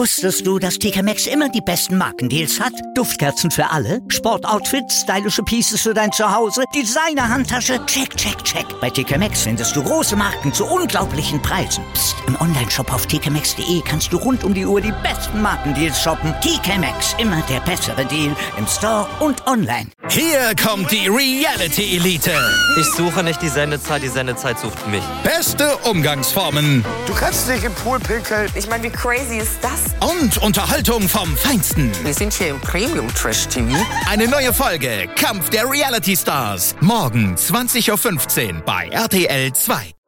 Wusstest du, dass TK Maxx immer die besten Markendeals hat? Duftkerzen für alle, Sportoutfits, stylische Pieces für dein Zuhause, Designer-Handtasche, check, check, check. Bei TK Maxx findest du große Marken zu unglaublichen Preisen. Psst. im Onlineshop auf tkmaxx.de kannst du rund um die Uhr die besten Markendeals shoppen. TK Maxx, immer der bessere Deal im Store und online. Hier kommt die Reality Elite. Ich suche nicht die Sendezeit, die Sendezeit sucht mich. Beste Umgangsformen Du kannst dich im Pool pinkeln. Ich meine, wie crazy ist das? Und Unterhaltung vom Feinsten. Wir sind hier im Premium Trash TV. Eine neue Folge Kampf der Reality Stars. Morgen 20.15 Uhr bei RTL 2.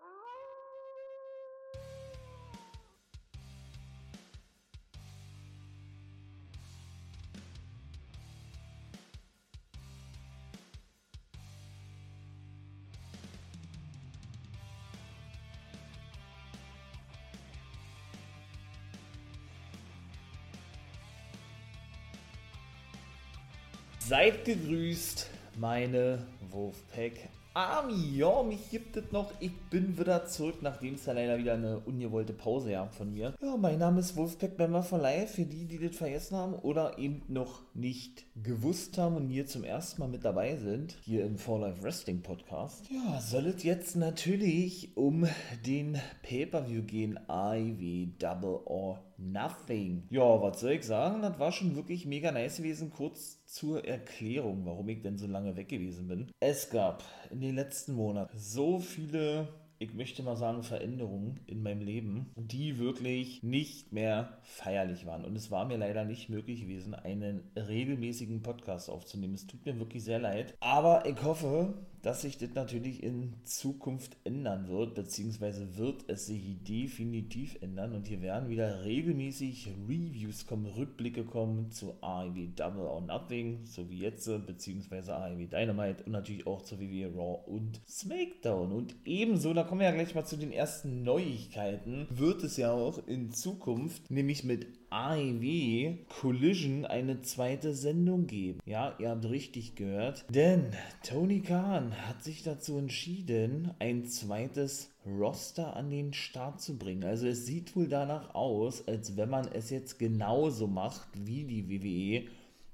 Seid gegrüßt, meine Wolfpack Army. Ja, mich gibt es noch. Ich bin wieder zurück, nachdem es ja leider wieder eine ungewollte Pause gab von mir. Ja, mein Name ist Wolfpack Member for Life. Für die, die das vergessen haben oder eben noch nicht gewusst haben und hier zum ersten Mal mit dabei sind, hier im For Life Wrestling Podcast. Ja, soll es jetzt natürlich um den Pay-Per-View gehen. IW Double or Nothing. Ja, was soll ich sagen? Das war schon wirklich mega nice gewesen. Kurz zur Erklärung, warum ich denn so lange weg gewesen bin. Es gab in den letzten Monaten so viele ich möchte mal sagen, Veränderungen in meinem Leben, die wirklich nicht mehr feierlich waren. Und es war mir leider nicht möglich gewesen, einen regelmäßigen Podcast aufzunehmen. Es tut mir wirklich sehr leid. Aber ich hoffe, dass sich das natürlich in Zukunft ändern wird, beziehungsweise wird es sich definitiv ändern. Und hier werden wieder regelmäßig Reviews kommen, Rückblicke kommen zu AEW Double or Nothing, so wie jetzt, beziehungsweise AEW Dynamite und natürlich auch zu WWE Raw und SmackDown. Und ebenso, da kommen wir ja gleich mal zu den ersten Neuigkeiten, wird es ja auch in Zukunft, nämlich mit AEW Collision eine zweite Sendung geben. Ja, ihr habt richtig gehört. Denn Tony Khan hat sich dazu entschieden, ein zweites Roster an den Start zu bringen. Also es sieht wohl danach aus, als wenn man es jetzt genauso macht wie die WWE,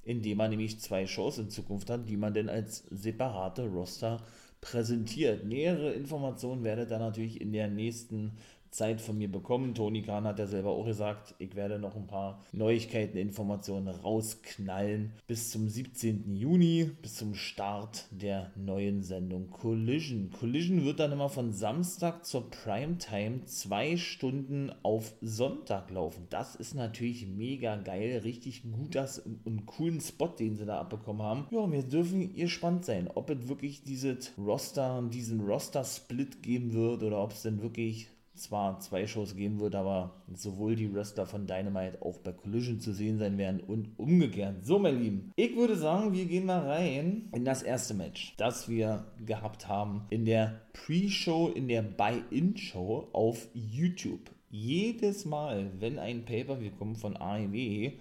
indem man nämlich zwei Shows in Zukunft hat, die man dann als separate Roster präsentiert. Nähere Informationen werdet ihr natürlich in der nächsten Zeit von mir bekommen. Tony Khan hat ja selber auch gesagt, ich werde noch ein paar Neuigkeiten, Informationen rausknallen bis zum 17. Juni, bis zum Start der neuen Sendung Collision. Collision wird dann immer von Samstag zur Primetime zwei Stunden auf Sonntag laufen. Das ist natürlich mega geil, richtig gut das und coolen Spot, den sie da abbekommen haben. Ja, wir dürfen gespannt sein, ob es wirklich dieses Roster, diesen Roster-Split geben wird oder ob es denn wirklich zwar zwei Shows geben wird, aber sowohl die Wrestler von Dynamite auch bei Collision zu sehen sein werden und umgekehrt. So, meine Lieben, ich würde sagen, wir gehen mal rein in das erste Match, das wir gehabt haben in der Pre-Show, in der Buy-In-Show auf YouTube. Jedes Mal, wenn ein Pay-Per-View kommt von AEW,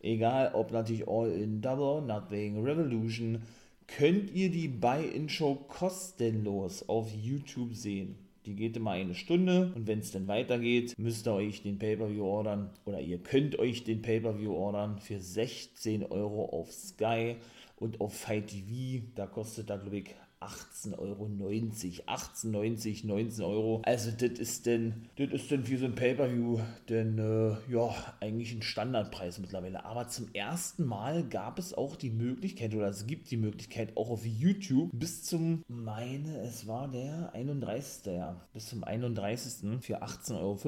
egal ob natürlich All in Double or Nothing, Revolution, könnt ihr die Buy-In-Show kostenlos auf YouTube sehen. Die geht immer eine Stunde und wenn es dann weitergeht, müsst ihr euch den Pay-Per-View ordern oder ihr könnt euch den Pay-Per-View ordern für 16 Euro auf Sky und auf Fight TV. Da kostet da, glaube ich, 18,90 Euro. 18,90, 19 Euro. Also das ist denn, das ist denn für so ein Pay-Per-View denn, äh, ja, eigentlich ein Standardpreis mittlerweile. Aber zum ersten Mal gab es auch die Möglichkeit, oder es gibt die Möglichkeit, auch auf YouTube bis zum, meine, es war der 31. Ja, bis zum 31. für 18,50 Euro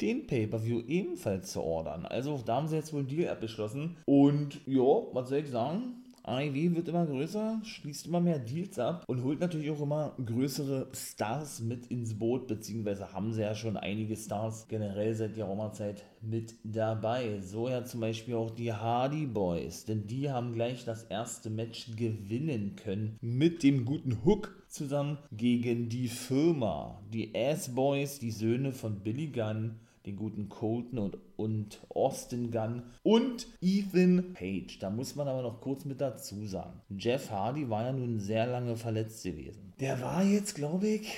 den Pay-Per-View ebenfalls zu ordern. Also da haben sie jetzt wohl einen Deal abgeschlossen. Und ja, was soll ich sagen? AEW wird immer größer, schließt immer mehr Deals ab und holt natürlich auch immer größere Stars mit ins Boot, beziehungsweise haben sie ja schon einige Stars generell seit geraumer Zeit mit dabei. So ja zum Beispiel auch die Hardy Boys, denn die haben gleich das erste Match gewinnen können mit dem guten Hook zusammen gegen die Firma. Die Ass Boys, die Söhne von Billy Gunn den guten Colton und, und Austin Gunn und Ethan Page. Da muss man aber noch kurz mit dazu sagen. Jeff Hardy war ja nun sehr lange verletzt gewesen. Der war jetzt, glaube ich,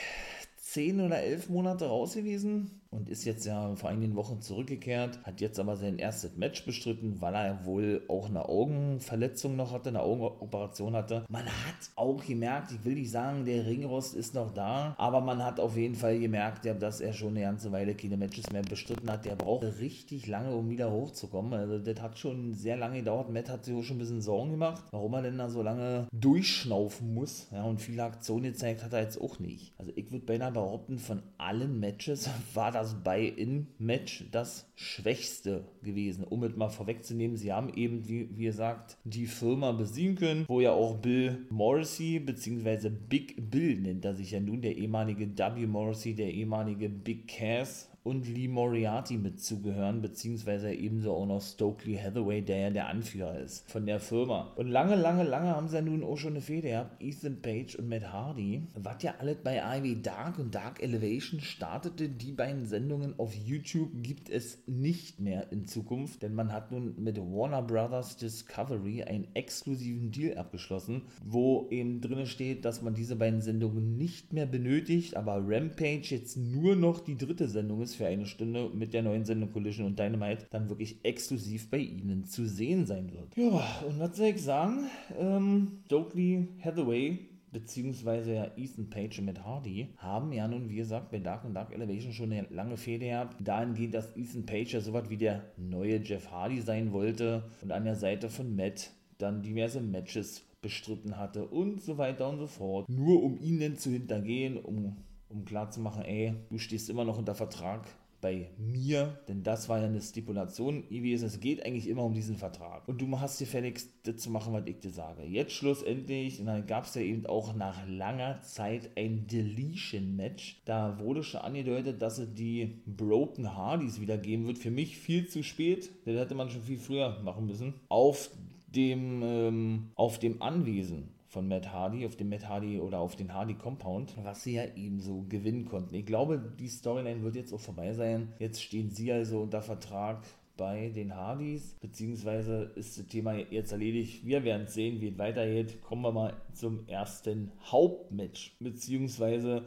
zehn oder elf Monate raus gewesen. Und ist jetzt ja vor einigen Wochen zurückgekehrt, hat jetzt aber sein erstes Match bestritten, weil er wohl auch eine Augenverletzung noch hatte, eine Augenoperation hatte. Man hat auch gemerkt, ich will nicht sagen, der Ringrost ist noch da, aber man hat auf jeden Fall gemerkt, dass er schon eine ganze Weile keine Matches mehr bestritten hat. Der braucht richtig lange, um wieder hochzukommen. Also das hat schon sehr lange gedauert. Matt hat sich auch schon ein bisschen Sorgen gemacht, warum er denn da so lange durchschnaufen muss. Ja, und viele Aktionen gezeigt hat er jetzt auch nicht. Also ich würde beinahe behaupten, von allen Matches war das Buy-In-Match das schwächste gewesen. Um es mal vorwegzunehmen, sie haben eben, wie, wie gesagt, die Firma besiegen können, wo ja auch Bill Morrissey, beziehungsweise Big Bill nennt er sich ja nun, der ehemalige W. Morrissey, der ehemalige Big Cass, und Lee Moriarty mit zugehören, beziehungsweise ebenso auch noch Stokely Hathaway, der ja der Anführer ist von der Firma. Und lange, lange, lange haben sie ja nun auch schon eine Fehde gehabt, Ethan Page und Matt Hardy. Was ja alles bei Ivy Dark und Dark Elevation startete, die beiden Sendungen auf YouTube gibt es nicht mehr in Zukunft, denn man hat nun mit Warner Brothers Discovery einen exklusiven Deal abgeschlossen, wo eben drin steht, dass man diese beiden Sendungen nicht mehr benötigt, aber Rampage jetzt nur noch die dritte Sendung ist für eine Stunde mit der neuen Sendung Collision und Dynamite dann wirklich exklusiv bei Ihnen zu sehen sein wird. Ja, und was soll ich sagen? Ähm, Stokely Hathaway beziehungsweise ja Ethan Page und Matt Hardy, haben ja nun, wie gesagt, bei Dark und Dark Elevation schon eine lange Fehde gehabt. Dahingehend, dass Ethan Page ja sowas wie der neue Jeff Hardy sein wollte und an der Seite von Matt dann diverse Matches bestritten hatte und so weiter und so fort. Nur um ihn denn zu hintergehen, um um klarzumachen, ey, du stehst immer noch unter Vertrag bei mir, denn das war ja eine Stipulation gewesen. Es geht eigentlich immer um diesen Vertrag. Und du hast dir fälligst das zu machen, was ich dir sage. Jetzt schlussendlich, und dann gab es ja eben auch nach langer Zeit ein Deletion-Match. Da wurde schon angedeutet, dass es die Broken Hardys wieder geben wird. Für mich viel zu spät. Das hätte man schon viel früher machen müssen. Auf dem, ähm, auf dem Anwesen von Matt Hardy, auf dem Matt Hardy oder auf den Hardy Compound, was sie ja eben so gewinnen konnten. Ich glaube, die Storyline wird jetzt auch vorbei sein. Jetzt stehen sie also unter Vertrag bei den Hardys, beziehungsweise ist das Thema jetzt erledigt. Wir werden sehen, wie es weitergeht. Kommen wir mal zum ersten Hauptmatch, beziehungsweise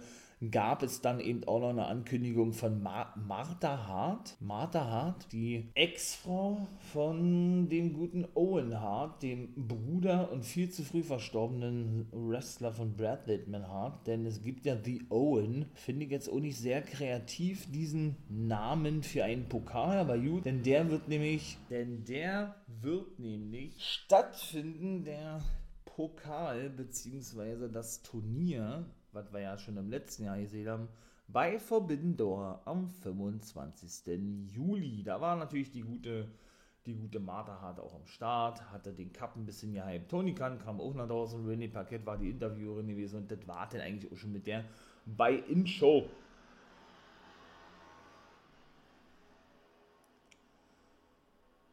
gab es dann eben auch noch eine Ankündigung von Mar Martha Hart. Martha Hart, die Ex-Frau von dem guten Owen Hart, dem Bruder und viel zu früh verstorbenen Wrestler von Brad Littman Hart. Denn es gibt ja The Owen. Finde ich jetzt auch nicht sehr kreativ, diesen Namen für einen Pokal, aber gut, denn der wird nämlich, denn der wird nämlich stattfinden, der Pokal bzw. das Turnier was wir ja schon im letzten Jahr gesehen haben, bei Forbidden Door am 25. Juli. Da war natürlich die gute, die gute Martha Hart auch am Start, hatte den Cup ein bisschen gehypt. Tony Khan kam auch nach draußen, René Paquette war die Interviewerin gewesen und das war dann eigentlich auch schon mit der Buy-In-Show.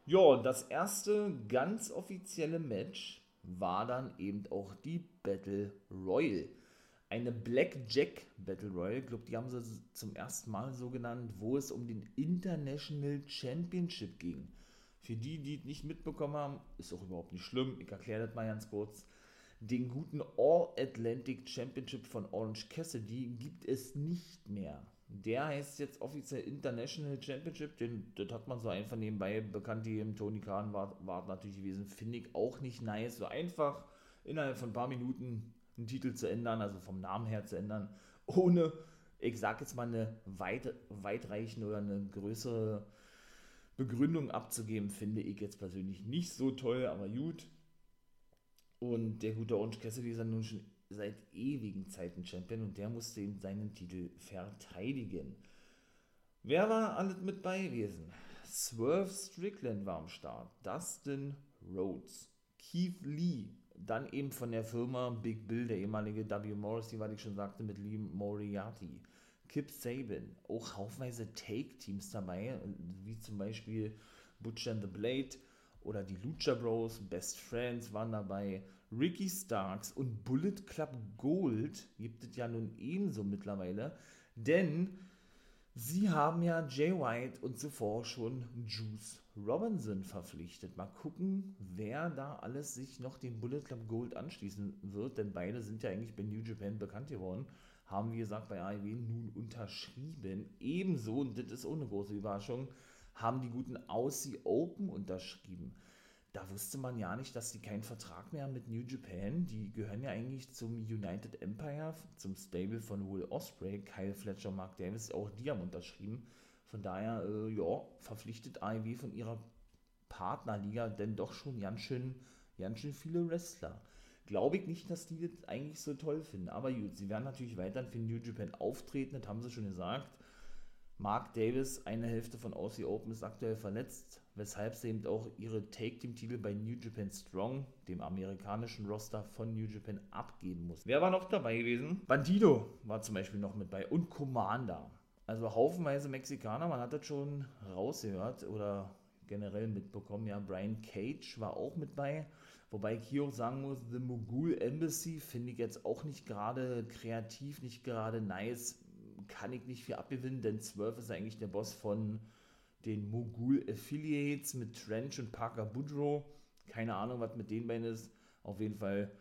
Ja, das erste ganz offizielle Match war dann eben auch die Battle Royal eine Blackjack Battle Royale, ich glaube, die haben sie zum ersten Mal so genannt, wo es um den International Championship ging. Für die, die es nicht mitbekommen haben, ist auch überhaupt nicht schlimm, ich erkläre das mal ganz kurz. Den guten All Atlantic Championship von Orange Cassidy gibt es nicht mehr. Der heißt jetzt offiziell International Championship, den, das hat man so einfach nebenbei bekannt, die im Tony Khan war, war natürlich gewesen, finde ich auch nicht nice. So einfach innerhalb von ein paar Minuten einen Titel zu ändern, also vom Namen her zu ändern, ohne, ich sag jetzt mal, eine weit, weitreichende oder eine größere Begründung abzugeben, finde ich jetzt persönlich nicht so toll, aber gut. Und der gute Orange Cassidy ist ja nun schon seit ewigen Zeiten Champion und der musste eben seinen Titel verteidigen. Wer war alles mit bei gewesen? Swerve Strickland war am Start, Dustin Rhodes, Keith Lee, dann eben von der Firma Big Bill, der ehemalige W. Morrissey, was ich schon sagte, mit Lee Moriarty. Kip Saban, auch haufenweise Take-Teams dabei, wie zum Beispiel Butcher and the Blade oder die Lucha Bros, Best Friends waren dabei, Ricky Starks und Bullet Club Gold gibt es ja nun ebenso mittlerweile, denn sie haben ja Jay White und zuvor schon Juice Robinson verpflichtet. Mal gucken, wer da alles sich noch dem Bullet Club Gold anschließen wird, denn beide sind ja eigentlich bei New Japan bekannt geworden. haben, wie gesagt, bei AEW nun unterschrieben. Ebenso, und das ist eine große Überraschung, haben die guten Aussie Open unterschrieben. Da wusste man ja nicht, dass die keinen Vertrag mehr haben mit New Japan. Die gehören ja eigentlich zum United Empire, zum Stable von Will Osprey, Kyle Fletcher, Mark Davis, auch die haben unterschrieben. Von daher, äh, ja, verpflichtet AEW von ihrer Partnerliga denn doch schon ganz schön, ganz schön viele Wrestler. Glaube ich nicht, dass die das eigentlich so toll finden. Aber gut, sie werden natürlich weiterhin für New Japan auftreten, das haben sie schon gesagt. Mark Davis, eine Hälfte von Aussie Open, ist aktuell verletzt, weshalb sie eben auch ihre Take-Team-Titel bei New Japan Strong, dem amerikanischen Roster von New Japan, abgeben muss. Wer war noch dabei gewesen? Bandido war zum Beispiel noch mit bei und Commander. Also haufenweise Mexikaner, man hat das schon rausgehört oder generell mitbekommen. Ja, Brian Cage war auch mit bei. Wobei ich hier auch sagen muss, The Mogul Embassy finde ich jetzt auch nicht gerade kreativ, nicht gerade nice kann ich nicht viel abgewinnen, denn Swerve ist eigentlich der Boss von den Mogul Affiliates mit Trench und Parker Boudreau. Keine Ahnung, was mit den beiden ist. Auf jeden Fall,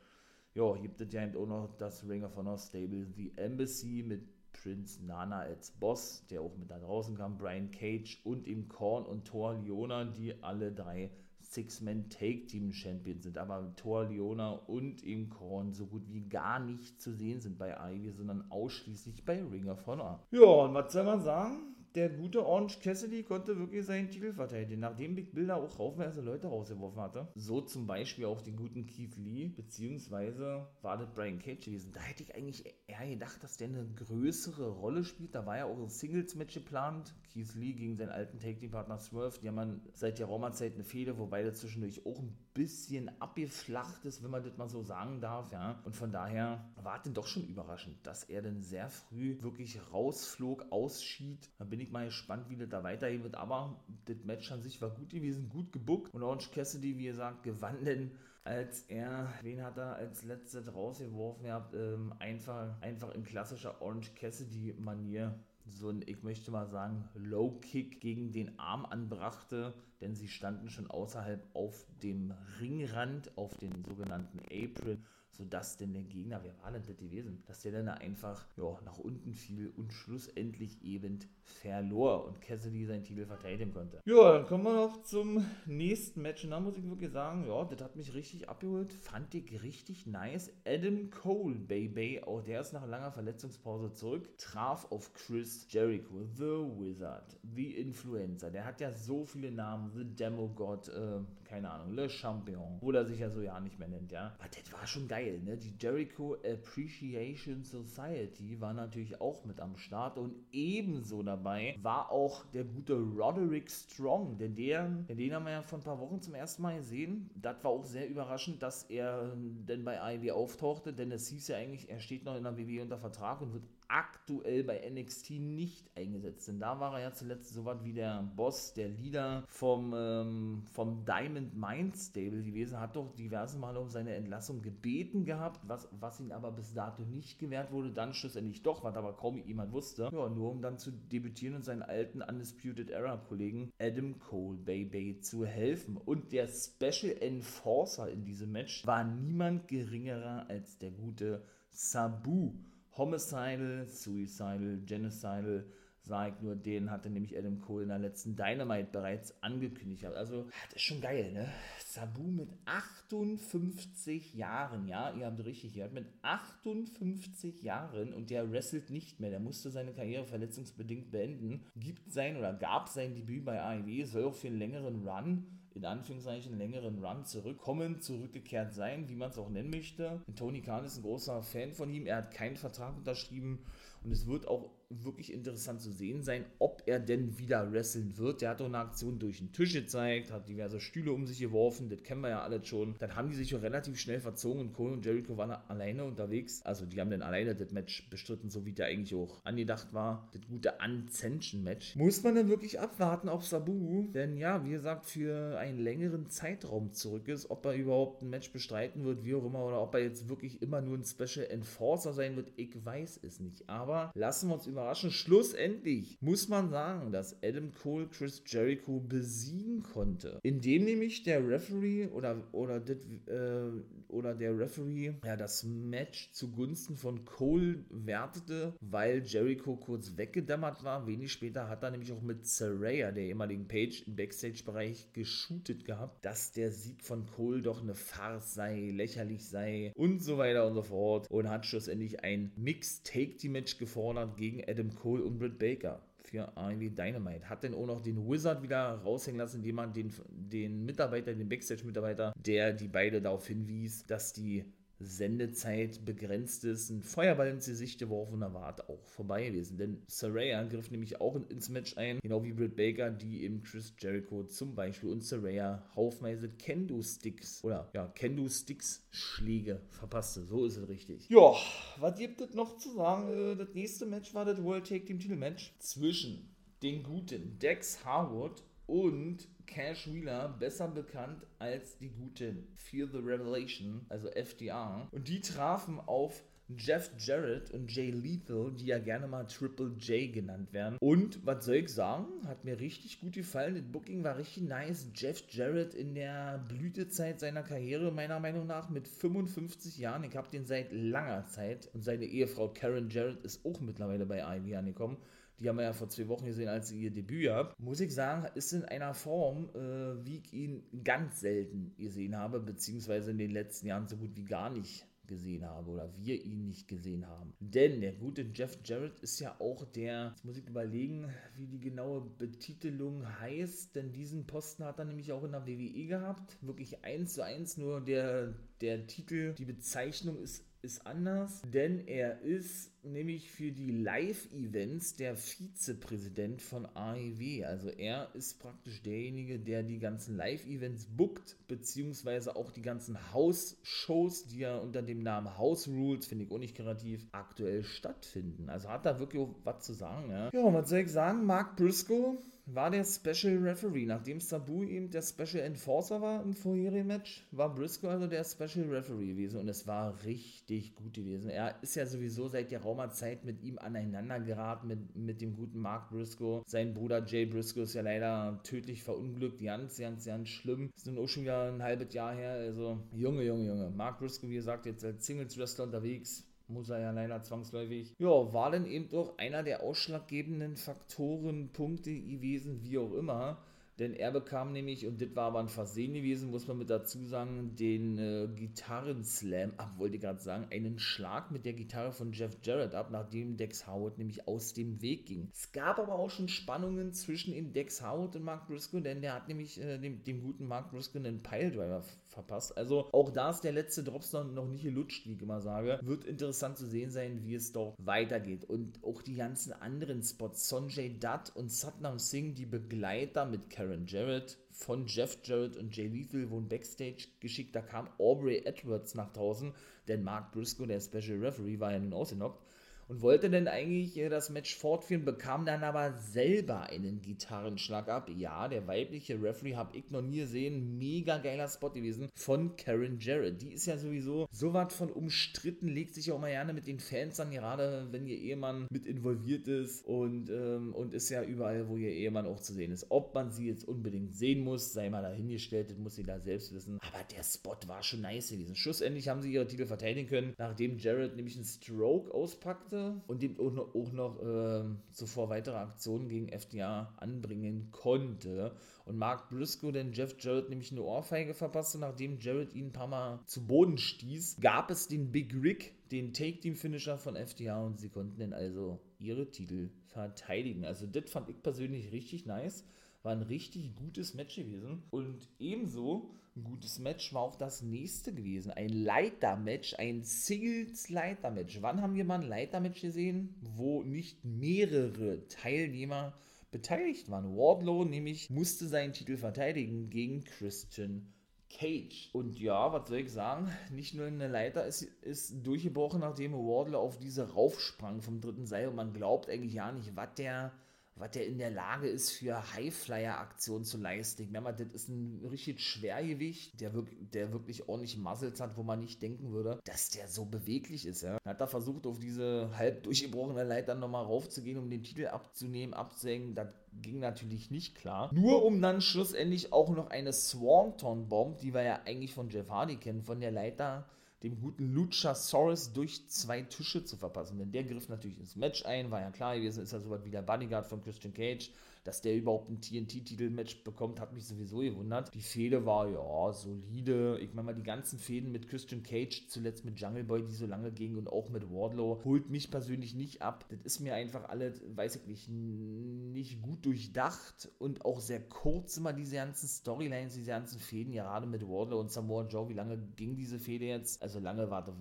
ja, gibt es ja auch noch das Ring of Honor Stable The Embassy mit Prince Nana als Boss, der auch mit da draußen kam, Brian Cage und im Korn und Thor Leona, die alle drei Six-Man-Take-Team-Champions sind, aber Thor Leona und im Korn so gut wie gar nicht zu sehen sind bei Ivy, sondern ausschließlich bei Ring of Honor. Ja, und was soll man sagen? Der gute Orange Cassidy konnte wirklich seinen Titel verteidigen, nachdem Big Bilder auch haufenweise Leute rausgeworfen hatte. So zum Beispiel auch den guten Keith Lee, beziehungsweise war das Brian Cage gewesen. Da hätte ich eigentlich eher gedacht, dass der eine größere Rolle spielt. Da war ja auch ein Singles-Match geplant. Keith Lee gegen seinen alten Take-Team-Partner Swerve. Die haben seit der Roma-Zeit eine Fehde, wobei das zwischendurch auch ein bisschen abgeflacht ist, wenn man das mal so sagen darf. Ja. Und von daher war es denn doch schon überraschend, dass er dann sehr früh wirklich rausflog, ausschied. Da bin ich mal gespannt, wie das da weitergehen wird. Aber das Match an sich war gut gewesen, gut gebuckt. Und Orange Cassidy, wie gesagt, gewann denn als er, wen hat er als letztes rausgeworfen? Er hat ähm, einfach, einfach in klassischer Orange Cassidy-Manier so ein, ich möchte mal sagen, Low-Kick gegen den Arm anbrachte, denn sie standen schon außerhalb auf dem Ringrand, auf den sogenannten Apron sodass denn der Gegner, wer war denn das gewesen, dass der dann einfach ja, nach unten fiel und schlussendlich eben verlor und Cassidy seinen Titel verteidigen konnte. Ja, dann kommen wir noch zum nächsten Match und da muss ich wirklich sagen, ja, das hat mich richtig abgeholt, fand ich richtig nice. Adam Cole, Baby, auch der ist nach langer Verletzungspause zurück, traf auf Chris Jericho, The Wizard, The Influencer, der hat ja so viele Namen, The Demogod, äh, keine Ahnung, Le Champion, obwohl er sich ja so ja nicht mehr nennt, ja. Aber das war schon geil ne? Die Jericho Appreciation Society war natürlich auch mit am Start und ebenso dabei war auch der gute Roderick Strong, denn der, den haben wir ja vor ein paar Wochen zum ersten Mal gesehen. Das war auch sehr überraschend, dass er denn bei IW auftauchte, denn es hieß ja eigentlich, er steht noch in der WWE unter Vertrag und wird aktuell bei NXT nicht eingesetzt. Denn da war er ja zuletzt so was wie der Boss, der Leader vom, ähm, vom Diamond Mind Stable gewesen, hat doch diverse Male um seine Entlassung gebeten gehabt, was, was ihn aber bis dato nicht gewährt wurde, dann schlussendlich doch, was aber kaum jemand wusste. Ja, nur um dann zu debütieren und seinen alten Undisputed Era Kollegen Adam Cole Baby zu helfen. Und der Special Enforcer in diesem Match war niemand geringerer als der gute Sabu. Homicidal, Suicidal, Genocidal, sag ich nur, den hatte nämlich Adam Cole in der letzten Dynamite bereits angekündigt. Also, das ist schon geil, ne? Sabu mit 58 Jahren, ja, ihr habt richtig gehört, mit 58 Jahren und der wrestelt nicht mehr, der musste seine Karriere verletzungsbedingt beenden, gibt sein oder gab sein Debüt bei AEW, soll auch für einen längeren Run in Anführungszeichen längeren Run zurückkommen, zurückgekehrt sein, wie man es auch nennen möchte. Tony Khan ist ein großer Fan von ihm. Er hat keinen Vertrag unterschrieben und es wird auch wirklich interessant zu sehen sein, ob er denn wieder wresteln wird. Der hat doch eine Aktion durch den Tisch gezeigt, hat diverse Stühle um sich geworfen, das kennen wir ja alle schon. Dann haben die sich auch relativ schnell verzogen und Cole und Jericho waren alleine unterwegs. Also die haben dann alleine das Match bestritten, so wie der eigentlich auch angedacht war. Das gute Uncension-Match. Muss man dann wirklich abwarten auf Sabu, denn ja, wie gesagt, für einen längeren Zeitraum zurück ist, ob er überhaupt ein Match bestreiten wird, wie auch immer, oder ob er jetzt wirklich immer nur ein Special Enforcer sein wird, ich weiß es nicht. Aber lassen wir uns über überraschend. Schlussendlich muss man sagen, dass Adam Cole Chris Jericho besiegen konnte. Indem nämlich der Referee oder, oder, dit, äh, oder der Referee ja, das Match zugunsten von Cole wertete, weil Jericho kurz weggedämmert war. Wenig später hat er nämlich auch mit Saraya, der ehemaligen Page, im Backstage-Bereich geshootet gehabt, dass der Sieg von Cole doch eine Farce sei, lächerlich sei und so weiter und so fort. Und hat schlussendlich ein Mixed-Take-Team-Match gefordert gegen Adam Cole und Britt Baker für AEW Dynamite. Hat dann auch noch den Wizard wieder raushängen lassen, indem man den, den Mitarbeiter, den Backstage-Mitarbeiter, der die beide darauf hinwies, dass die Sendezeit begrenzt ist, ein Feuerball ins Gesicht geworfen da war es auch vorbei gewesen. Denn Saraya griff nämlich auch ins Match ein, genau wie Britt Baker, die eben Chris Jericho zum Beispiel und Saraya haufenweise Kendo-Sticks oder ja, Kendo-Sticks-Schläge verpasste. So ist es richtig. Ja, was gibt es noch zu sagen? Äh, das nächste Match war das World Take Team Titel Match zwischen den guten Dex Harwood und Cash Wheeler, besser bekannt als die guten Fear the Revelation, also FDR. Und die trafen auf Jeff Jarrett und Jay Lethal, die ja gerne mal Triple J genannt werden. Und was soll ich sagen? Hat mir richtig gut gefallen. Das Booking war richtig nice. Jeff Jarrett in der Blütezeit seiner Karriere, meiner Meinung nach, mit 55 Jahren. Ich habe den seit langer Zeit. Und seine Ehefrau Karen Jarrett ist auch mittlerweile bei Ivy angekommen die haben wir ja vor zwei Wochen gesehen, als sie ihr Debüt habt, muss ich sagen, ist in einer Form, äh, wie ich ihn ganz selten gesehen habe, beziehungsweise in den letzten Jahren so gut wie gar nicht gesehen habe oder wir ihn nicht gesehen haben. Denn der gute Jeff Jarrett ist ja auch der, jetzt muss ich überlegen, wie die genaue Betitelung heißt, denn diesen Posten hat er nämlich auch in der WWE gehabt. Wirklich eins zu eins, nur der, der Titel, die Bezeichnung ist ist anders, denn er ist nämlich für die Live-Events der Vizepräsident von AEW. Also er ist praktisch derjenige, der die ganzen Live-Events bookt, beziehungsweise auch die ganzen House-Shows, die ja unter dem Namen House Rules, finde ich auch nicht kreativ, aktuell stattfinden. Also hat da wirklich was zu sagen. Ja, ja was soll ich sagen? Mark Briscoe war der Special Referee. Nachdem Sabu eben der Special Enforcer war im vorherigen Match, war Briscoe also der Special Referee gewesen und es war richtig gut gewesen. Er ist ja sowieso seit geraumer Zeit mit ihm aneinander geraten, mit, mit dem guten Mark Briscoe. Sein Bruder Jay Briscoe ist ja leider tödlich verunglückt, ganz, ganz, ganz schlimm. Ist nun auch schon wieder ein halbes Jahr her. Also, Junge, Junge, Junge. Mark Briscoe, wie gesagt, jetzt als Singles Wrestler unterwegs muss er ja leider zwangsläufig. Ja, war dann eben doch einer der ausschlaggebenden Faktoren, Punkte gewesen, wie auch immer, denn er bekam nämlich, und das war aber ein Versehen gewesen, muss man mit dazu sagen, den äh, Gitarrenslam ab, wollte ich gerade sagen, einen Schlag mit der Gitarre von Jeff Jarrett ab, nachdem Dex Howard nämlich aus dem Weg ging. Es gab aber auch schon Spannungen zwischen den Dex Howard und Mark Briscoe, denn der hat nämlich äh, dem, dem, guten Mark Briscoe einen Piledriver verpasst. Also auch da ist der letzte Drops noch, noch nicht gelutscht, wie ich immer sage. Wird interessant zu sehen sein, wie es dort weitergeht. Und auch die ganzen anderen Spots, Sonjay Dutt und Satnam Singh, die Begleiter mit Karen Karen Jarrett von Jeff Jarrett und Jay Lethal wurden Backstage geschickt. Da kam Aubrey Edwards nach draußen, denn Mark Briscoe, der Special Referee, war ja nun ausgenockt und wollte dann eigentlich äh, das Match fortführen, bekam dann aber selber einen Gitarrenschlag ab. Ja, der weibliche Referee habe ich noch nie gesehen. Mega geiler Spot gewesen von Karen Jarrett. Die ist ja sowieso so was von umstritten, legt sich auch mal gerne mit den Fans an, gerade wenn ihr Ehemann mit involviert ist und, ähm, und ist ja überall, wo ihr Ehemann auch zu sehen ist. Ob man sie jetzt unbedingt sehen muss, sei mal dahingestellt, das muss sie da selbst wissen. Aber der Spot war schon nice gewesen. Schlussendlich haben sie ihre Titel verteidigen können, nachdem Jarrett nämlich einen Stroke auspackte hatte und ihm auch noch, auch noch äh, zuvor weitere Aktionen gegen FDA anbringen konnte. Und Mark Briscoe den Jeff Jarrett nämlich eine Ohrfeige verpasste, nachdem Jarrett ihn ein paar Mal zu Boden stieß, gab es den Big Rick, den Take-Team-Finisher von FDA und sie konnten dann also ihre Titel verteidigen. Also das fand ich persönlich richtig nice. War ein richtig gutes Match gewesen. Und ebenso ein gutes Match war auch das nächste gewesen. Ein Leiter-Match, ein Singles-Leiter-Match. Wann haben wir mal ein Leiter-Match gesehen, wo nicht mehrere Teilnehmer beteiligt waren? Wardlow nämlich musste seinen Titel verteidigen gegen Christian Cage. Und ja, was soll ich sagen? Nicht nur eine Leiter ist, ist durchgebrochen, nachdem Wardlow auf diese raufsprang vom dritten Seil. Und man glaubt eigentlich ja nicht, was der was der in der Lage ist, für Highflyer-Aktionen zu leisten. Ich meine, das ist ein richtig Schwergewicht, der, wirklich, der wirklich ordentlich Muscles hat, wo man nicht denken würde, dass der so beweglich ist. Ja. Hat da versucht, auf diese halb durchgebrochene Leiter nochmal raufzugehen, um den Titel abzunehmen, abzusenken. Das ging natürlich nicht klar. Nur um dann schlussendlich auch noch eine Swanton Bomb, die wir ja eigentlich von Jeff Hardy kennen, von der Leiter dem guten Luchasaurus durch zwei Tische zu verpassen. Denn der griff natürlich ins Match ein, war ja klar gewesen, ist ja so was wie der Bodyguard von Christian Cage dass der überhaupt ein TNT-Titelmatch bekommt, hat mich sowieso gewundert. Die Fehde war ja solide. Ich meine mal, die ganzen Fäden mit Christian Cage, zuletzt mit Jungle Boy, die so lange gingen und auch mit Wardlow, holt mich persönlich nicht ab. Das ist mir einfach alles, weiß ich nicht, nicht gut durchdacht und auch sehr kurz immer diese ganzen Storylines, diese ganzen Fäden, gerade mit Wardlow und Samoa Joe. Wie lange ging diese Fehde jetzt? Also lange war das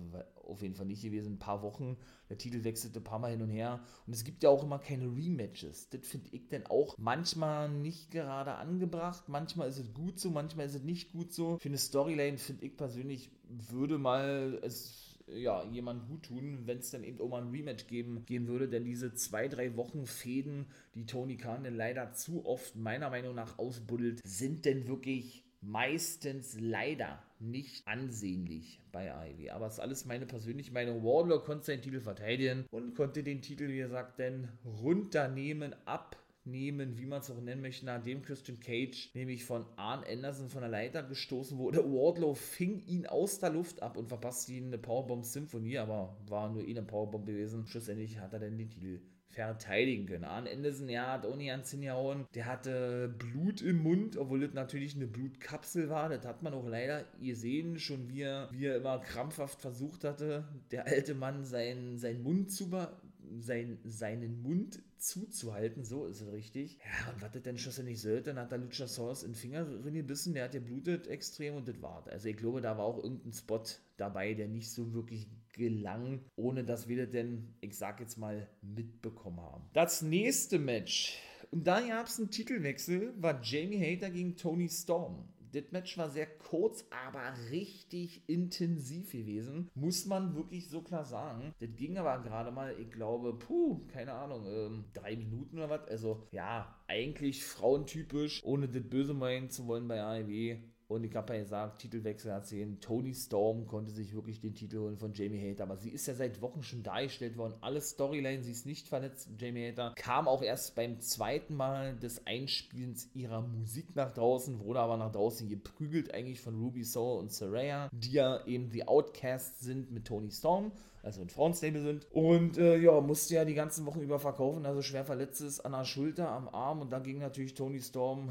nicht gewesen, ein paar Wochen. Der Titel wechselte ein paar Mal hin und her. Und es gibt ja auch immer keine Rematches. Das finde ich dann auch manchmal nicht gerade angebracht. Manchmal ist es gut so, manchmal ist es nicht gut so. Für eine Storyline finde ich persönlich, würde mal es ja, jemand gut tun, wenn es dann eben auch mal ein Rematch geben, geben würde, denn diese zwei, drei Wochen Fäden, die Tony Khan denn leider zu oft meiner Meinung nach ausbuddelt, sind denn wirklich meistens leider nicht ansehnlich bei Ivy. Aber es ist alles meine persönliche Meinung. Wardlow konnte seinen Titel verteidigen und konnte den Titel, wie gesagt, dann runternehmen, abnehmen, wie man es auch nennen möchte, nachdem Christian Cage nämlich von Arn Anderson von der Leiter gestoßen wurde. Wardlow fing ihn aus der Luft ab und verpasste ihn eine Powerbomb-Symphonie, aber war nur ihn eine Powerbomb gewesen. Schlussendlich hat er dann den Titel verteidigen können. Arn Anderson, ja, hat auch nicht ans hingehauen. Der hatte Blut im Mund, obwohl das natürlich eine Blutkapsel war. Das hat man auch leider gesehen, schon wie er, wie er immer krampfhaft versucht hatte, der alte Mann seinen, seinen Mund zu sein, seinen Mund zuzuhalten, so ist es richtig. Ja, und was das denn schlussendlich sollte, dann hat der Luchasaurus in den Finger gebissen, der hat geblutet extrem und das war Also ich glaube, da war auch irgendein Spot dabei, der nicht so wirklich gelang, ohne dass wir das denn, ich sag jetzt mal, mitbekommen haben. Das nächste Match, und da gab es einen Titelwechsel, war Jamie Hater gegen Tony Storm. Das Match war sehr kurz, aber richtig intensiv gewesen. Muss man wirklich so klar sagen. Das ging aber gerade mal, ich glaube, puh, keine Ahnung, ähm, drei Minuten oder was. Also, ja, eigentlich frauentypisch, ohne das böse meinen zu wollen bei AEW. Und ich habe ja gesagt, Titelwechsel erzählen. Tony Storm konnte sich wirklich den Titel holen von Jamie Hater. Aber sie ist ja seit Wochen schon dargestellt worden. Alle Storyline, sie ist nicht verletzt, Jamie Hater. Kam auch erst beim zweiten Mal des Einspielens ihrer Musik nach draußen, wurde aber nach draußen geprügelt, eigentlich von Ruby Soul und Saraya, die ja eben die Outcasts sind mit Tony Storm also ein Frauenstable sind. Und äh, ja, musste ja die ganzen Wochen über verkaufen, also schwer verletzt ist an der Schulter, am Arm. Und da ging natürlich Tony Storm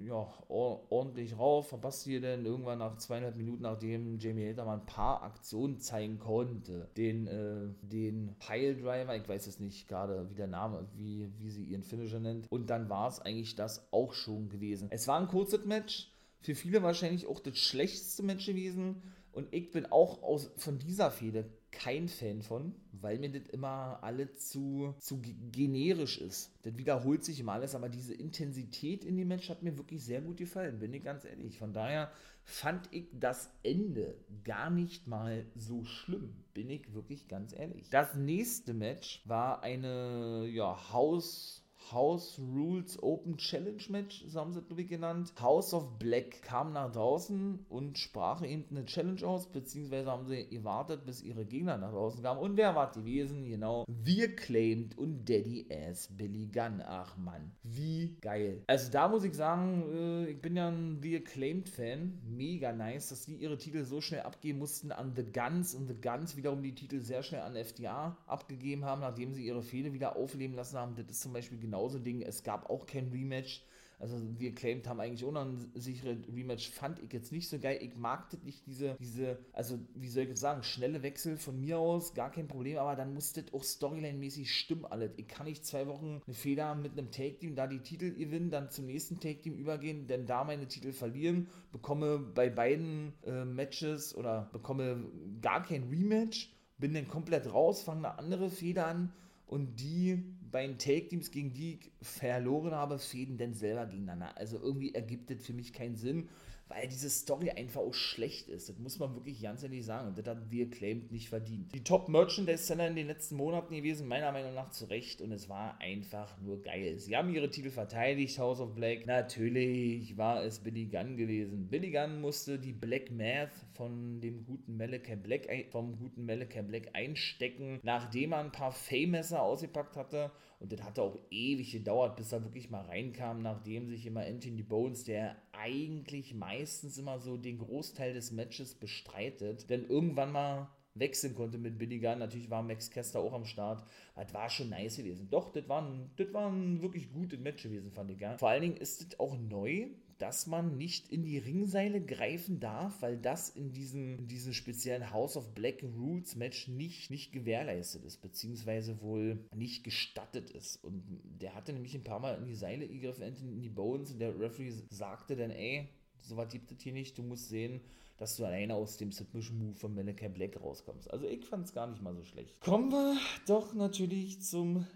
ja, ordentlich rauf. Verpasst hier denn irgendwann nach zweieinhalb Minuten, nachdem Jamie Hater mal ein paar Aktionen zeigen konnte. Den, äh, den Piledriver, ich weiß jetzt nicht gerade, wie der Name, wie, wie sie ihren Finisher nennt. Und dann war es eigentlich das auch schon gewesen. Es war ein kurzes Match. Für viele wahrscheinlich auch das schlechteste Match gewesen. Und ich bin auch aus, von dieser Fehde kein Fan von, weil mir das immer alles zu, zu generisch ist. Das wiederholt sich immer alles, aber diese Intensität in dem Match hat mir wirklich sehr gut gefallen, bin ich ganz ehrlich. Von daher fand ich das Ende gar nicht mal so schlimm, bin ich wirklich ganz ehrlich. Das nächste Match war eine ja, Haus House Rules Open Challenge Match, so haben sie es genannt. House of Black kam nach draußen und sprach eben eine Challenge aus, beziehungsweise haben sie gewartet, bis ihre Gegner nach draußen kamen. Und wer war gewesen? Genau, wir claimed und Daddy Ass Billy Gunn. Ach man, wie geil. Also da muss ich sagen, äh, ich bin ja ein The Acclaimed Fan. Mega nice, dass die ihre Titel so schnell abgeben mussten an The Guns und The Guns wiederum die Titel sehr schnell an FDA abgegeben haben, nachdem sie ihre Fehde wieder aufleben lassen haben. Das ist zum Beispiel genau genauso Ding. Es gab auch kein Rematch. Also wir claimed haben eigentlich noch ein sicheres Rematch. Fand ich jetzt nicht so geil. Ich mag das nicht, diese, diese, also wie soll ich sagen, schnelle Wechsel von mir aus, gar kein Problem, aber dann muss das auch Storyline-mäßig stimmen alles. Ich kann nicht zwei Wochen eine Fehler mit einem Take-Team, da die Titel gewinnen, dann zum nächsten Take-Team übergehen, denn da meine Titel verlieren, bekomme bei beiden äh, Matches oder bekomme gar kein Rematch, bin dann komplett raus, fange eine andere Feder an und die bei den Take-Teams, gegen die ich verloren habe, fäden denn selber gegeneinander. Also irgendwie ergibt das für mich keinen Sinn weil diese Story einfach auch schlecht ist. Das muss man wirklich ganz ehrlich sagen. Und das hat The Acclaimed nicht verdient. Die Top-Merchandise-Seller in den letzten Monaten gewesen, meiner Meinung nach zu Recht. Und es war einfach nur geil. Sie haben ihre Titel verteidigt, House of Black. Natürlich war es Billy Gunn gewesen. Billy Gunn musste die Black Math von dem guten Malachi Black, vom guten Malachi Black einstecken, nachdem er ein paar Fame-Messer ausgepackt hatte. Und das hatte auch ewig gedauert, bis er wirklich mal reinkam, nachdem sich immer Anthony Bones, der eigentlich meistens immer so den Großteil des Matches bestreitet, denn irgendwann mal wechseln konnte mit Billy Gunn. Natürlich war Max Kester auch am Start. Das war schon nice gewesen. Doch, das war ein, das war ein wirklich gutes Match gewesen, fand ich. Ja. Vor allen Dingen ist es auch neu, dass man nicht in die Ringseile greifen darf, weil das in diesem, in diesem speziellen House of Black Rules Match nicht, nicht gewährleistet ist, beziehungsweise wohl nicht gestattet ist. Und der hatte nämlich ein paar Mal in die Seile gegriffen, in die Bones, und der Referee sagte dann, ey, sowas gibt es hier nicht, du musst sehen, dass du alleine aus dem Submission Move von Malachi Black rauskommst. Also ich fand es gar nicht mal so schlecht. Kommen wir doch natürlich zum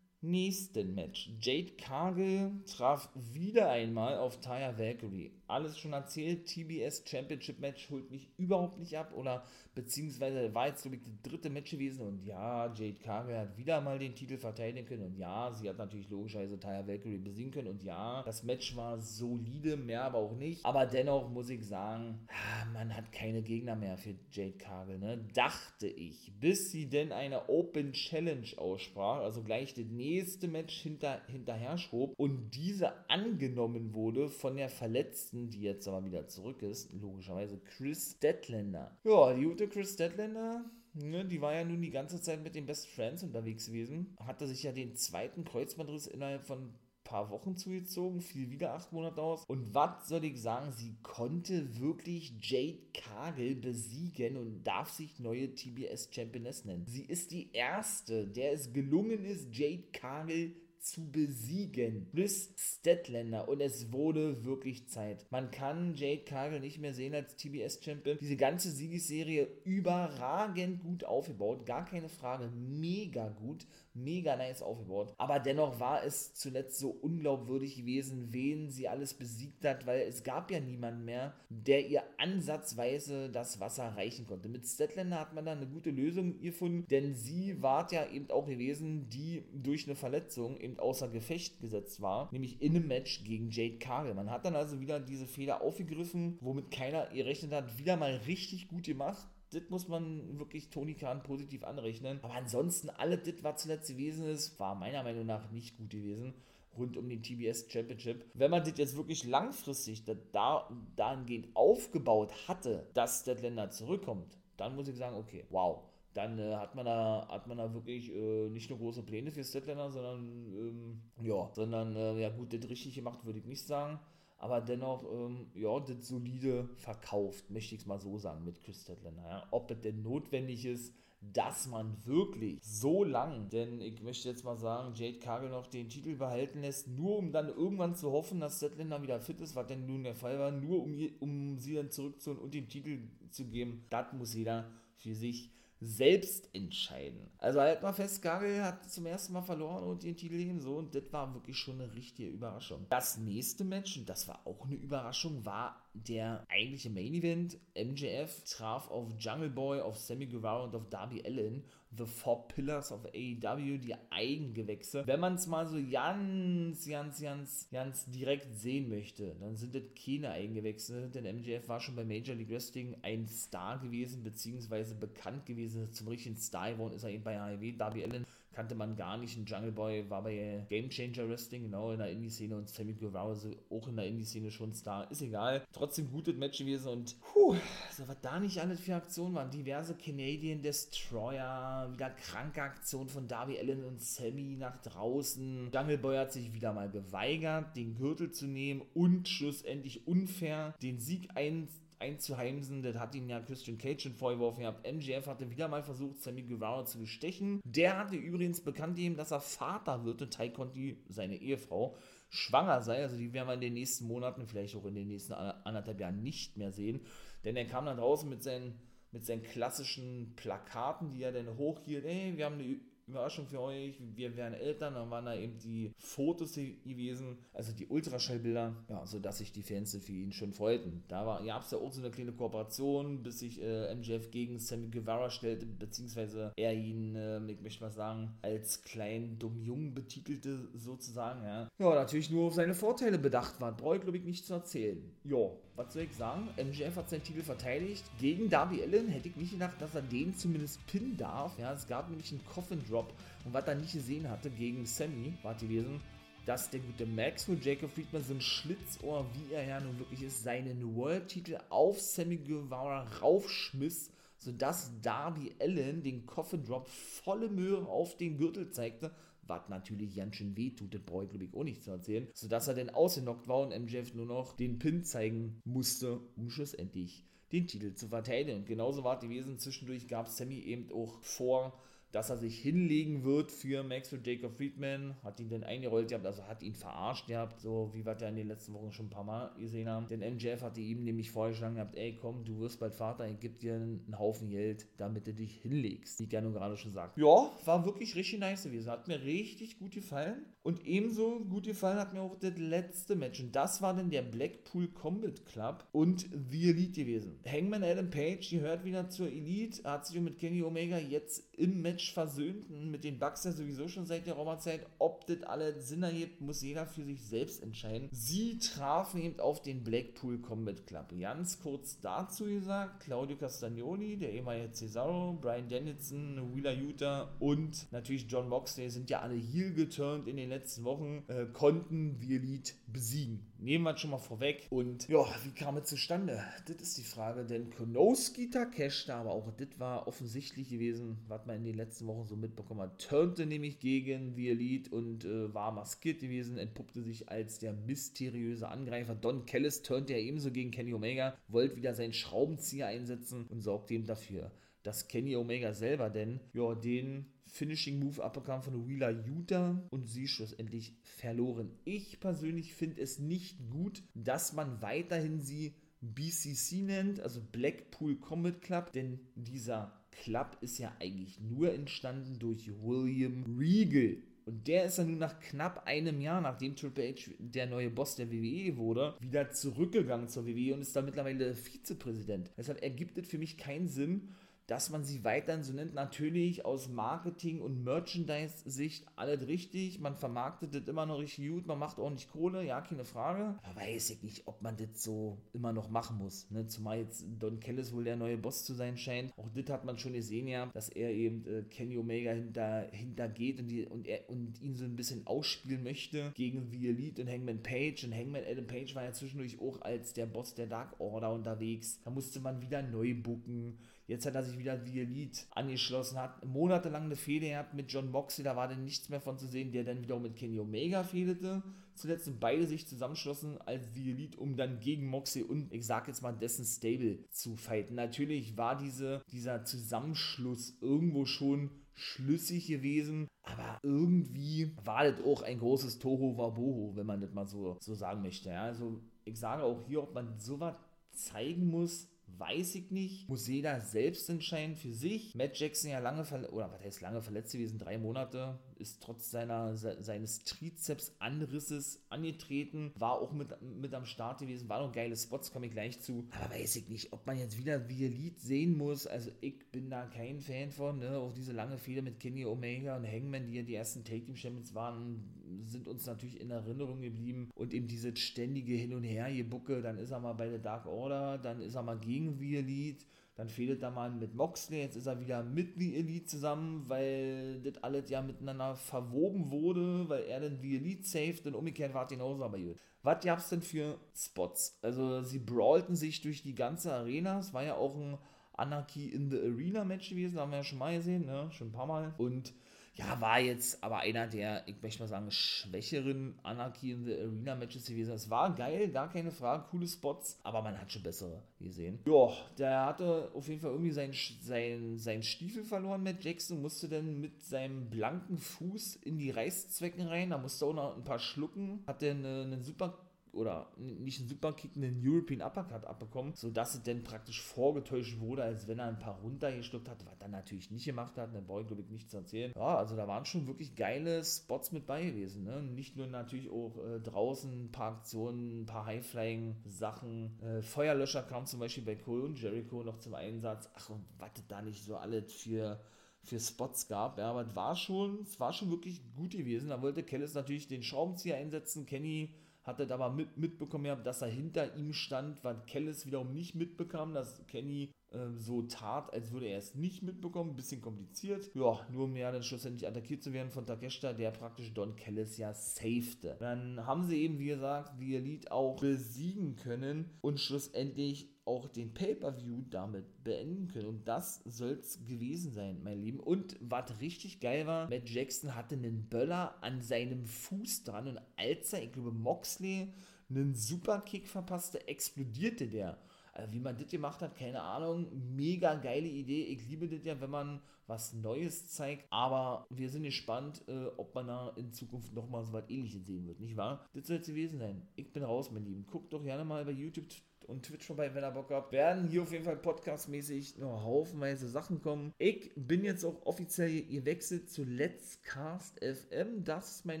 nächsten Match. Jade Cargill traf wieder einmal auf Taya Valkyrie. Alles schon erzählt, TBS Championship Match holt mich überhaupt nicht ab oder beziehungsweise war jetzt, glaube ich, das dritte Match gewesen und ja, Jade Cargill hat wieder mal den Titel verteidigen können und ja, sie hat natürlich logischerweise Taya Valkyrie besiegen können und ja, das Match war solide, mehr aber auch nicht, aber dennoch muss ich sagen, ah, man hat keine Gegner mehr für Jade Cargill, ne, dachte ich, bis sie denn eine Open Challenge aussprach, also gleich das nächste Match hinter, hinterher schob und diese angenommen wurde von der Verletzten, die jetzt aber wieder zurück ist, logischerweise Chris Deadlander. Ja, die gute Chris Deadlander, ne, die war ja nun die ganze Zeit mit den Best Friends unterwegs gewesen, hatte sich ja den zweiten Kreuzbandriss innerhalb von paar Wochen zugezogen, fiel wieder acht Monate aus. Und was soll ich sagen, sie konnte wirklich Jade Cargill besiegen und darf sich neue TBS Championess nennen. Sie ist die erste, der es gelungen ist, Jade Cargill zu besiegen. Plus Statlander und es wurde wirklich Zeit. Man kann Jade Cargill nicht mehr sehen als TBS-Champion. Diese ganze Siegesserie überragend gut aufgebaut, gar keine Frage, mega gut mega nice aufgebaut. Aber dennoch war es zuletzt so unglaubwürdig gewesen, wen sie alles besiegt hat, weil es gab ja niemanden mehr, der ihr ansatzweise das Wasser reichen konnte. Mit Statlander hat man dann eine gute Lösung gefunden, denn sie war ja eben auch gewesen, die durch eine Verletzung eben außer Gefecht gesetzt war, nämlich in einem Match gegen Jade Cargill. Man hat dann also wieder diese Fehler aufgegriffen, womit keiner gerechnet hat, wieder mal richtig gut gemacht das muss man wirklich Tony Khan positiv anrechnen. Aber ansonsten, alles das, was zuletzt gewesen ist, war meiner Meinung nach nicht gut gewesen rund um den TBS Championship. Wenn man das jetzt wirklich langfristig da, dahingehend aufgebaut hatte, dass Statlander zurückkommt, dann muss ich sagen, okay, wow. Dann äh, hat man da hat man da wirklich äh, nicht nur große Pläne für Statlander, sondern ähm, ja, sondern äh, ja gut, das richtig gemacht würde ich nicht sagen aber dennoch, ähm, ja, das solide verkauft, möchte ich es mal so sagen, mit Chris Statlander. Ja. Ob es denn notwendig ist, dass man wirklich so lang, denn ich möchte jetzt mal sagen, Jade Cargill noch den Titel behalten lässt, nur um dann irgendwann zu hoffen, dass Statlander wieder fit ist, was denn nun der Fall war, nur um, um sie dann zurückzuholen und den Titel zu geben, das muss jeder für sich selbst entscheiden. Also halt mal fest, Gagel hat zum ersten Mal verloren und den Titel ebenso und das war wirklich schon eine richtige Überraschung. Das nächste Match, und das war auch eine Überraschung, war der eigentliche Main Event. MJF traf auf Jungle Boy, auf Sammy Guevara und auf Darby Allen The Four Pillars of AEW, die Eigengewächse. Wenn man es mal so ganz, ganz, ganz, ganz direkt sehen möchte, dann sind das keine Eigengewächse, denn MJF war schon bei Major League Wrestling ein Star gewesen, beziehungsweise bekannt gewesen. Zum richtigen Star geworden ist er eben bei AEW. Darby Allen kannte man gar nicht. Ein Jungle Boy war bei Game Changer Wrestling, genau in der Indie-Szene und Sammy Guevara auch in der Indie-Szene schon Star. Ist egal. Trotzdem gutes Match gewesen und puh, so was da nicht alles für Aktionen waren. Diverse Canadian Destroyer, wieder kranke Aktionen von Darby Allen und Sammy nach draußen. Jungle Boy hat sich wieder mal geweigert, den Gürtel zu nehmen und schlussendlich unfair den Sieg einzunehmen einzuheimsen. Das hat ihn ja Christian Cage schon vorgeworfen gehabt. MJF hatte wieder mal versucht, Sammy Guevara zu bestechen. Der hatte übrigens bekannt gegeben, dass er Vater wird und Tai Conti, seine Ehefrau, schwanger sei. Also die werden wir in den nächsten Monaten, vielleicht auch in den nächsten anderthalb Jahren nicht mehr sehen. Denn er kam dann draußen mit seinen, mit seinen klassischen Plakaten, die er dann hochhielt. Ey, wir haben eine Überraschung für euch, wir wären Eltern, dann waren da eben die Fotos gewesen, also die Ultraschallbilder, ja, sodass sich die Fans für ihn schon freuten. Da gab es ja auch so eine kleine Kooperation, bis sich äh, MJF gegen Sammy Guevara stellte, beziehungsweise er ihn, äh, ich möchte mal sagen, als kleinen, dummen Jungen betitelte, sozusagen, ja. Ja, natürlich nur auf seine Vorteile bedacht war. Brauche ich, glaube ich, nicht zu erzählen. Ja, was soll ich sagen? MJF hat seinen Titel verteidigt. Gegen Darby Allen hätte ich nicht gedacht, dass er den zumindest pinnen darf. Ja, es gab nämlich einen Coffin Drop. Und was er nicht gesehen hatte gegen Sammy, war gewesen, dass der gute Maxwell Jacob Friedman so ein Schlitzohr, wie er ja nun wirklich ist, seinen World-Titel auf Sammy Guevara raufschmiss, sodass Darby Allen den Coffin Drop volle Möhre auf den Gürtel zeigte was natürlich ganz schön weh tut, das brauche ich glaube ich auch nicht zu erzählen, sodass er dann ausgenockt war und MJF nur noch den Pin zeigen musste, um schlussendlich den Titel zu verteidigen. Und genauso war es gewesen, zwischendurch gab Sammy eben auch vor, dass er sich hinlegen wird für Maxwell Jacob Friedman, hat ihn dann eingerollt gehabt, also hat ihn verarscht gehabt, so wie wir ja in den letzten Wochen schon ein paar Mal gesehen haben. Denn MJF hatte ihm nämlich vorgeschlagen gehabt, ey komm, du wirst bald Vater, ich gebe dir einen Haufen Geld, damit du dich hinlegst. Wie Gano gerade schon sagt. Ja, war wirklich richtig nice gewesen, hat mir richtig gut gefallen. Und ebenso gut gefallen hat mir auch das letzte Match. Und das war dann der Blackpool Combat Club und The Elite gewesen. Hangman Adam Page gehört wieder zur Elite, hat sich mit Kenny Omega jetzt im Match Match versöhnt mit den Bugs ja sowieso schon seit der Raumerzeit. Ob das alle Sinn ergibt, muss jeder für sich selbst entscheiden. Sie trafen eben auf den Blackpool Combat Club. Ganz kurz dazu gesagt, Claudio Castagnoli, der ehemalige Cesaro, Brian Dennison, Wheeler Utah und natürlich John Moxley sind ja alle heel geturnt in den letzten Wochen, äh, konnten die Elite besiegen. Nehmen wir schon mal vorweg. Und ja, wie kam es zustande? Das ist die Frage, denn Konoski Takeshita, aber auch das war offensichtlich gewesen, was man in den letzten Wochen so mitbekommen hat. Turnte nämlich gegen The Elite und äh, war maskiert gewesen, entpuppte sich als der mysteriöse Angreifer. Don Kellis turnte ja ebenso gegen Kenny Omega, wollte wieder seinen Schraubenzieher einsetzen und sorgte ihm dafür, dass Kenny Omega selber denn ja den Finishing Move abbekam von Wheeler Utah und sie schlussendlich verloren. Ich persönlich finde es nicht gut, dass man weiterhin sie BCC nennt, also Blackpool Combat Club, denn dieser Club ist ja eigentlich nur entstanden durch William Regal. Und der ist ja nun nach knapp einem Jahr, nachdem Triple H der neue Boss der WWE wurde, wieder zurückgegangen zur WWE und ist da mittlerweile Vizepräsident. Deshalb ergibt es für mich keinen Sinn, dass man sie weiterhin so nennt. Natürlich aus Marketing- und Merchandise-Sicht alles richtig. Man vermarktet das immer noch richtig gut, man macht ordentlich Kohle, ja, keine Frage. Aber weiß ich nicht, ob man das so immer noch machen muss. Ne? Zumal jetzt Don Kellis wohl der neue Boss zu sein scheint. Auch das hat man schon gesehen, ja, dass er eben äh, Kenny Omega hinter, hintergeht und, die, und, er, und ihn so ein bisschen ausspielen möchte gegen The Elite und Hangman Page. Und Hangman Adam Page war ja zwischendurch auch als der Boss der Dark Order unterwegs. Da musste man wieder neu bucken Jetzt hat er sich wieder The Elite angeschlossen, hat monatelang eine Fehde gehabt mit John Moxley, da war dann nichts mehr von zu sehen, der dann wiederum mit Kenny Omega fehdete. Zuletzt sind beide sich zusammenschlossen als The Elite, um dann gegen Moxley und ich sag jetzt mal dessen Stable zu fighten. Natürlich war diese, dieser Zusammenschluss irgendwo schon schlüssig gewesen, aber irgendwie war das auch ein großes Toho Waboho, wenn man das mal so, so sagen möchte. Ja? Also ich sage auch hier, ob man sowas zeigen muss, weiß ich nicht. Muss selbst entscheiden für sich. Matt Jackson ja lange oder was heißt lange verletzt gewesen, drei Monate, ist trotz seiner, seines Trizeps-Anrisses angetreten, war auch mit, mit am Start gewesen, war noch geile Spots, komme ich gleich zu. Aber weiß ich nicht, ob man jetzt wieder wie Elite sehen muss. Also ich bin da kein Fan von, ne? Auch diese lange Fehde mit Kenny Omega und Hangman, die ja die ersten Take-Team-Champions waren, sind uns natürlich in Erinnerung geblieben. Und eben diese ständige Hin- und Her-Gebucke, dann ist er mal bei der Dark Order, dann ist er mal gegen The Elite, dann fehlt er mal mit Moxley, jetzt ist er wieder mit The Elite zusammen, weil das alles ja miteinander verwoben wurde, weil er dann The Elite saved und umgekehrt war es genauso, aber gut. Was gab es denn für Spots? Also sie brawlten sich durch die ganze Arena, es war ja auch ein Anarchy in the Arena Match gewesen, haben wir ja schon mal gesehen, ne? schon ein paar Mal. Und ja, war jetzt aber einer der, ich möchte mal sagen, schwächeren Anarchy in the Arena Matches gewesen. Es war geil, gar keine Frage, coole Spots, aber man hat schon bessere gesehen. Ja, der hatte auf jeden Fall irgendwie seinen sein, sein Stiefel verloren mit Jackson, musste dann mit seinem blanken Fuß in die Reißzwecken rein, da musste auch noch ein paar schlucken, hatte einen, einen super oder nicht einen Superkick, einen European Uppercut abbekommen, sodass es dann praktisch vorgetäuscht wurde, als wenn er ein paar runtergeschluckt hat, was er natürlich nicht gemacht hat, dann brauche ich glaube ich nichts erzählen. Ja, also da waren schon wirklich geile Spots mit bei gewesen. Ne? Nicht nur natürlich auch äh, draußen ein paar Aktionen, ein paar Highflying-Sachen. Äh, Feuerlöscher kam zum Beispiel bei Cole und Jericho noch zum Einsatz. Ach, und was da nicht so alles für für Spots gab. Ja, aber es war schon, es war schon wirklich gut gewesen. Da wollte Kellis natürlich den Schraubenzieher einsetzen. Kenny hatte da aber mit, mitbekommen, dass er hinter ihm stand, was Kellis wiederum nicht mitbekam, dass Kenny äh, so tat, als würde er es nicht mitbekommen. Bisschen kompliziert. Ja, nur um ja dann schlussendlich attackiert zu werden von Takeshita, der praktisch Don Kellis ja safete. Dann haben sie eben, wie gesagt, die Elite auch besiegen können und schlussendlich auch den Pay-Per-View damit beenden können. Und das soll es gewesen sein, mein Lieben. Und was richtig geil war, Matt Jackson hatte einen Böller an seinem Fuß dran und als er, ich glaube, Moxley einen Superkick verpasste, explodierte der. Also wie man das gemacht hat, keine Ahnung. Mega geile Idee. Ich liebe das ja, wenn man was Neues zeigt. Aber wir sind gespannt, äh, ob man da in Zukunft nochmal so was ähnliches sehen wird, nicht wahr? Das soll es gewesen sein. Ich bin raus, mein Lieben. Guckt doch gerne mal bei YouTube und Twitch vorbei, wenn ihr Bock habt. Werden hier auf jeden Fall podcastmäßig noch haufenweise Sachen kommen. Ich bin jetzt auch offiziell gewechselt zu Let's Cast FM. Das ist mein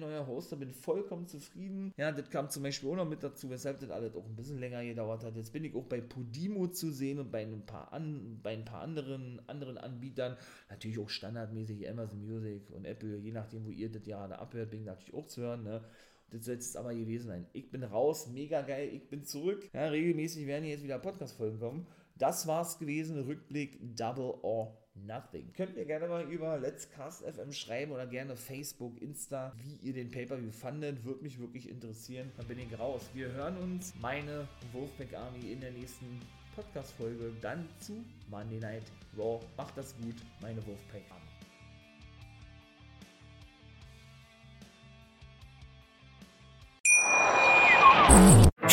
neuer Host. Da bin ich vollkommen zufrieden. Ja, das kam zum Beispiel auch noch mit dazu, weshalb das alles auch ein bisschen länger gedauert hat. Jetzt bin ich auch bei Podimo zu sehen und bei ein paar, an, bei ein paar anderen, anderen Anbietern. Natürlich auch standardmäßig Amazon Music und Apple, je nachdem, wo ihr das gerade abhört, bin ich natürlich auch zu hören. Ne? Das soll es aber gewesen sein. Ich bin raus, mega geil, ich bin zurück. Ja, regelmäßig werden jetzt wieder Podcast-Folgen kommen. Das war's gewesen. Rückblick Double or Nothing. Könnt ihr gerne mal über Let's Cast FM schreiben oder gerne Facebook, Insta, wie ihr den Pay-Per-View fandet. Würde mich wirklich interessieren. Dann bin ich raus. Wir hören uns, meine Wolfpack Army, in der nächsten Podcast-Folge. Dann zu Monday Night Raw. Macht das gut, meine Wolfpack Army.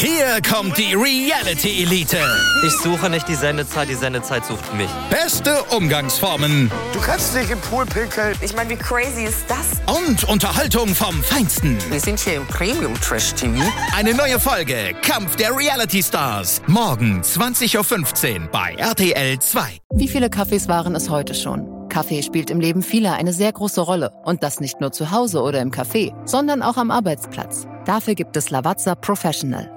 Hier kommt die Reality Elite. Ich suche nicht die Sendezeit, die Sendezeit sucht mich. Beste Umgangsformen Du kannst dich im Pool pinkeln. Ich meine, wie crazy ist das? und Unterhaltung vom Feinsten. Wir sind hier im Premium Trash TV. Eine neue Folge Kampf der Reality Stars. Morgen 20.15 Uhr bei RTL 2. Wie viele Kaffees waren es heute schon? Kaffee spielt im Leben vieler eine sehr große Rolle. Und das nicht nur zu Hause oder im Café, sondern auch am Arbeitsplatz. Dafür gibt es Lavazza Professional.